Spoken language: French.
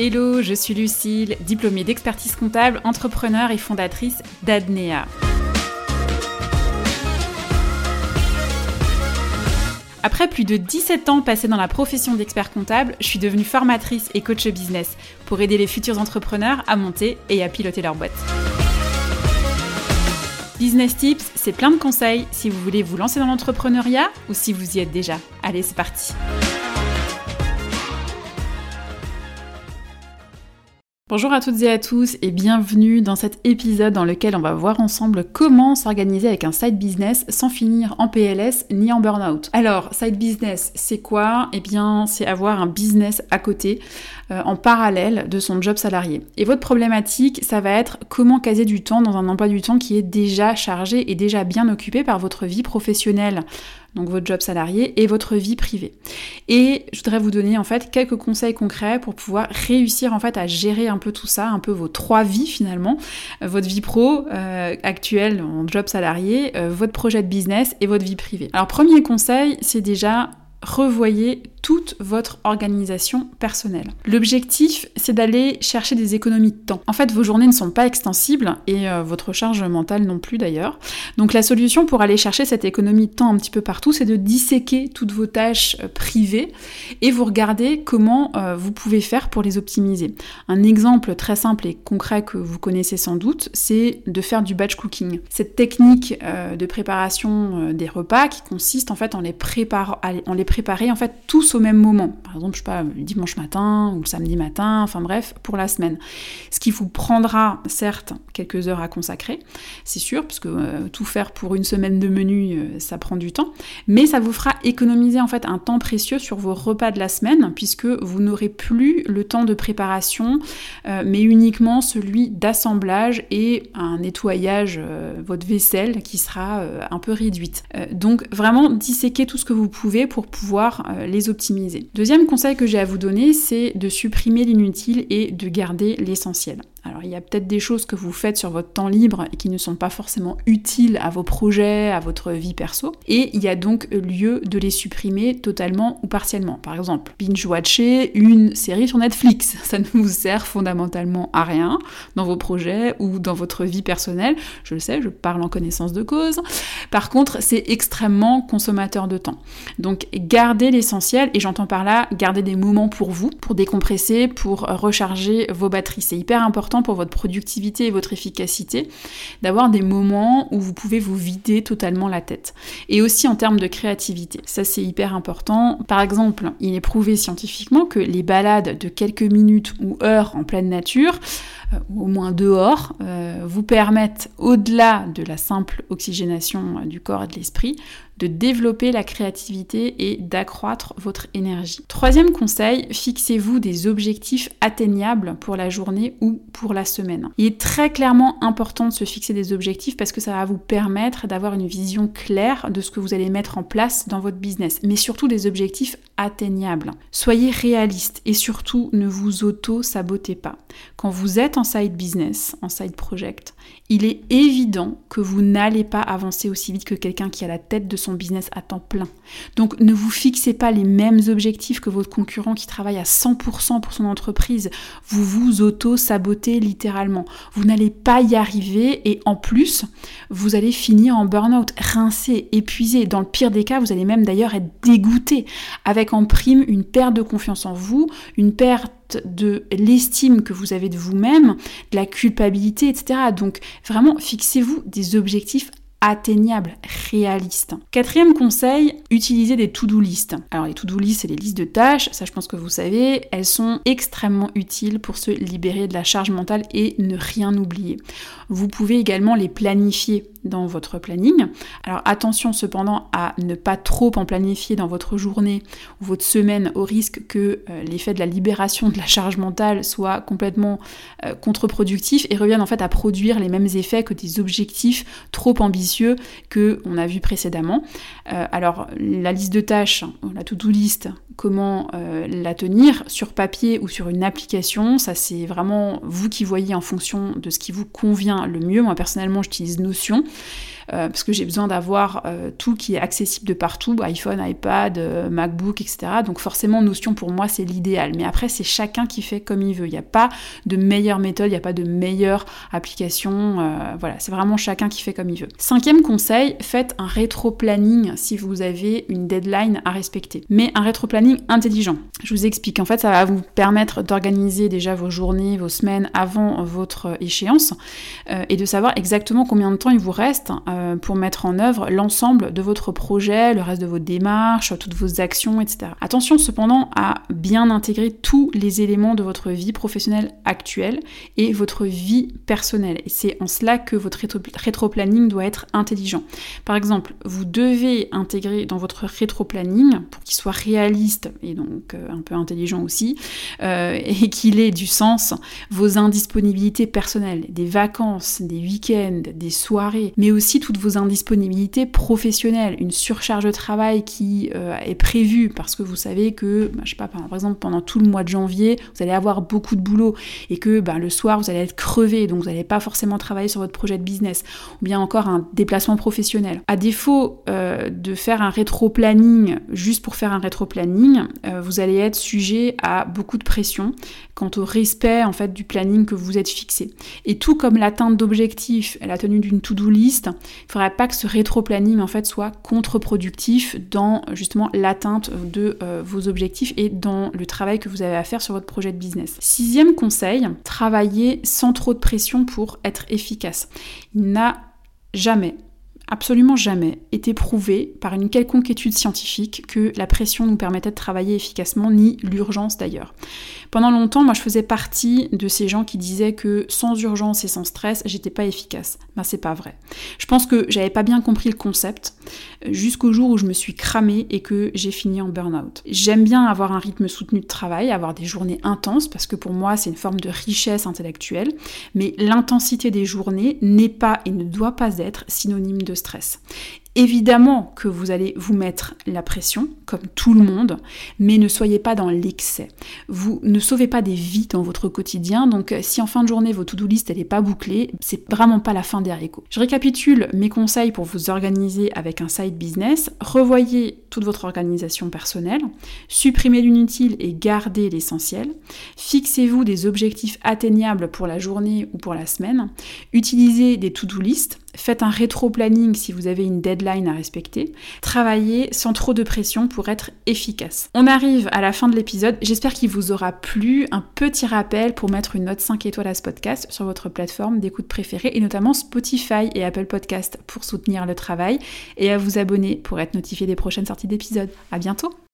Hello, je suis Lucille, diplômée d'expertise comptable, entrepreneur et fondatrice d'Adnea. Après plus de 17 ans passés dans la profession d'expert comptable, je suis devenue formatrice et coach business pour aider les futurs entrepreneurs à monter et à piloter leur boîte. Business Tips, c'est plein de conseils si vous voulez vous lancer dans l'entrepreneuriat ou si vous y êtes déjà. Allez, c'est parti. Bonjour à toutes et à tous et bienvenue dans cet épisode dans lequel on va voir ensemble comment s'organiser avec un side business sans finir en PLS ni en burn-out. Alors, side business, c'est quoi? Eh bien, c'est avoir un business à côté, euh, en parallèle de son job salarié. Et votre problématique, ça va être comment caser du temps dans un emploi du temps qui est déjà chargé et déjà bien occupé par votre vie professionnelle donc votre job salarié et votre vie privée. Et je voudrais vous donner en fait quelques conseils concrets pour pouvoir réussir en fait à gérer un peu tout ça, un peu vos trois vies finalement, votre vie pro euh, actuelle en job salarié, euh, votre projet de business et votre vie privée. Alors premier conseil, c'est déjà revoyez toute votre organisation personnelle. L'objectif, c'est d'aller chercher des économies de temps. En fait, vos journées ne sont pas extensibles et euh, votre charge mentale non plus d'ailleurs. Donc la solution pour aller chercher cette économie de temps un petit peu partout, c'est de disséquer toutes vos tâches euh, privées et vous regarder comment euh, vous pouvez faire pour les optimiser. Un exemple très simple et concret que vous connaissez sans doute, c'est de faire du batch cooking. Cette technique de préparation des repas qui consiste en fait en les, préparant, en les préparer en fait tous au même moment. Par exemple, je sais pas, le dimanche matin ou le samedi matin, enfin bref, pour la semaine. Ce qui vous prendra certes quelques heures à consacrer, c'est sûr, parce que euh, tout faire pour une semaine de menu, euh, ça prend du temps, mais ça vous fera économiser en fait un temps précieux sur vos repas de la semaine, puisque vous n'aurez plus le temps de préparation, euh, mais uniquement celui d'assemblage et un nettoyage, votre vaisselle qui sera un peu réduite. donc vraiment disséquer tout ce que vous pouvez pour pouvoir les optimiser Deuxième conseil que j'ai à vous donner, c'est de supprimer l'inutile et de garder l'essentiel. Alors il y a peut-être des choses que vous faites sur votre temps libre qui ne sont pas forcément utiles à vos projets, à votre vie perso, et il y a donc lieu de les supprimer totalement ou partiellement. Par exemple, binge-watcher une série sur Netflix, ça ne vous sert fondamentalement à rien dans vos projets ou dans votre vie personnelle. Je le sais, je parle en connaissance de cause. Par contre, c'est extrêmement consommateur de temps. Donc gardez l'essentiel, et j'entends par là garder des moments pour vous, pour décompresser, pour recharger vos batteries. C'est hyper important pour votre productivité et votre efficacité d'avoir des moments où vous pouvez vous vider totalement la tête. Et aussi en termes de créativité. Ça, c'est hyper important. Par exemple, il est prouvé scientifiquement que les balades de quelques minutes ou heures en pleine nature, ou au moins dehors, euh, vous permettent, au-delà de la simple oxygénation du corps et de l'esprit, de développer la créativité et d'accroître votre énergie. Troisième conseil, fixez-vous des objectifs atteignables pour la journée ou pour la semaine. Il est très clairement important de se fixer des objectifs parce que ça va vous permettre d'avoir une vision claire de ce que vous allez mettre en place dans votre business, mais surtout des objectifs atteignables. Soyez réaliste et surtout ne vous auto-sabotez pas. Quand vous êtes en side business, en side project, il est évident que vous n'allez pas avancer aussi vite que quelqu'un qui a la tête de son business à temps plein. Donc ne vous fixez pas les mêmes objectifs que votre concurrent qui travaille à 100% pour son entreprise. Vous vous auto-sabotez littéralement. Vous n'allez pas y arriver et en plus, vous allez finir en burn-out, rincé, épuisé. Dans le pire des cas, vous allez même d'ailleurs être dégoûté avec prime une perte de confiance en vous, une perte de l'estime que vous avez de vous-même, de la culpabilité, etc. Donc vraiment, fixez-vous des objectifs atteignables, réalistes. Quatrième conseil, utilisez des to-do list. Alors les to-do list, c'est les listes de tâches, ça je pense que vous savez, elles sont extrêmement utiles pour se libérer de la charge mentale et ne rien oublier. Vous pouvez également les planifier dans votre planning. Alors attention cependant à ne pas trop en planifier dans votre journée ou votre semaine au risque que euh, l'effet de la libération de la charge mentale soit complètement euh, contre-productif et revienne en fait à produire les mêmes effets que des objectifs trop ambitieux que on a vu précédemment. Euh, alors la liste de tâches, la to-do list, comment la tenir sur papier ou sur une application, ça c'est vraiment vous qui voyez en fonction de ce qui vous convient le mieux. Moi personnellement j'utilise Notion. Parce que j'ai besoin d'avoir tout qui est accessible de partout, iPhone, iPad, MacBook, etc. Donc forcément, Notion pour moi c'est l'idéal. Mais après, c'est chacun qui fait comme il veut. Il n'y a pas de meilleure méthode, il n'y a pas de meilleure application. voilà, c'est vraiment chacun qui fait comme il veut. Cinquième conseil, faites un rétro-planning si vous avez une deadline à respecter. Mais un rétro-planning intelligent. Je vous explique. En fait, ça va vous permettre d'organiser déjà vos journées, vos semaines avant votre échéance euh, et de savoir exactement combien de temps il vous reste euh, pour mettre en œuvre l'ensemble de votre projet, le reste de vos démarches, toutes vos actions, etc. Attention cependant à bien intégrer tous les éléments de votre vie professionnelle actuelle et votre vie personnelle. Et c'est en cela que votre rétro-planning doit être intelligent. Par exemple, vous devez intégrer dans votre rétro-planning, pour qu'il soit réaliste et donc euh, un peu intelligent aussi, euh, et qu'il ait du sens, vos indisponibilités personnelles, des vacances, des week-ends, des soirées, mais aussi toutes vos indisponibilités professionnelles, une surcharge de travail qui euh, est prévue parce que vous savez que, bah, je sais pas, par exemple, pendant tout le mois de janvier, vous allez avoir beaucoup de boulot et que bah, le soir, vous allez être crevé, donc vous n'allez pas forcément travailler sur votre projet de business, ou bien encore un déplacement professionnel. À défaut euh, de faire un rétro-planning juste pour faire un rétro-planning, euh, vous allez être sujet à beaucoup de pression quant au respect en fait du planning que vous êtes fixé. Et tout comme l'atteinte d'objectifs, la tenue d'une to-do list, il ne faudrait pas que ce rétro-planning en fait soit contre-productif dans justement l'atteinte de euh, vos objectifs et dans le travail que vous avez à faire sur votre projet de business. Sixième conseil, travailler sans trop de pression pour être efficace. Il n'a jamais absolument jamais été prouvé par une quelconque étude scientifique que la pression nous permettait de travailler efficacement, ni l'urgence d'ailleurs. Pendant longtemps, moi je faisais partie de ces gens qui disaient que sans urgence et sans stress, j'étais pas efficace. Ben c'est pas vrai. Je pense que j'avais pas bien compris le concept euh, jusqu'au jour où je me suis cramée et que j'ai fini en burn-out. J'aime bien avoir un rythme soutenu de travail, avoir des journées intenses parce que pour moi c'est une forme de richesse intellectuelle, mais l'intensité des journées n'est pas et ne doit pas être synonyme de stress. Évidemment que vous allez vous mettre la pression, comme tout le monde, mais ne soyez pas dans l'excès. Vous ne sauvez pas des vies dans votre quotidien, donc euh, si en fin de journée votre to-do list n'est pas bouclée, c'est vraiment pas la fin des haricots. Je récapitule mes conseils pour vous organiser avec un side business. Revoyez toute votre organisation personnelle, supprimez l'inutile et gardez l'essentiel. Fixez-vous des objectifs atteignables pour la journée ou pour la semaine. Utilisez des to-do list Faites un rétro-planning si vous avez une deadline à respecter. Travaillez sans trop de pression pour être efficace. On arrive à la fin de l'épisode. J'espère qu'il vous aura plu. Un petit rappel pour mettre une note 5 étoiles à ce podcast sur votre plateforme d'écoute préférée et notamment Spotify et Apple Podcast pour soutenir le travail et à vous abonner pour être notifié des prochaines sorties d'épisodes. À bientôt!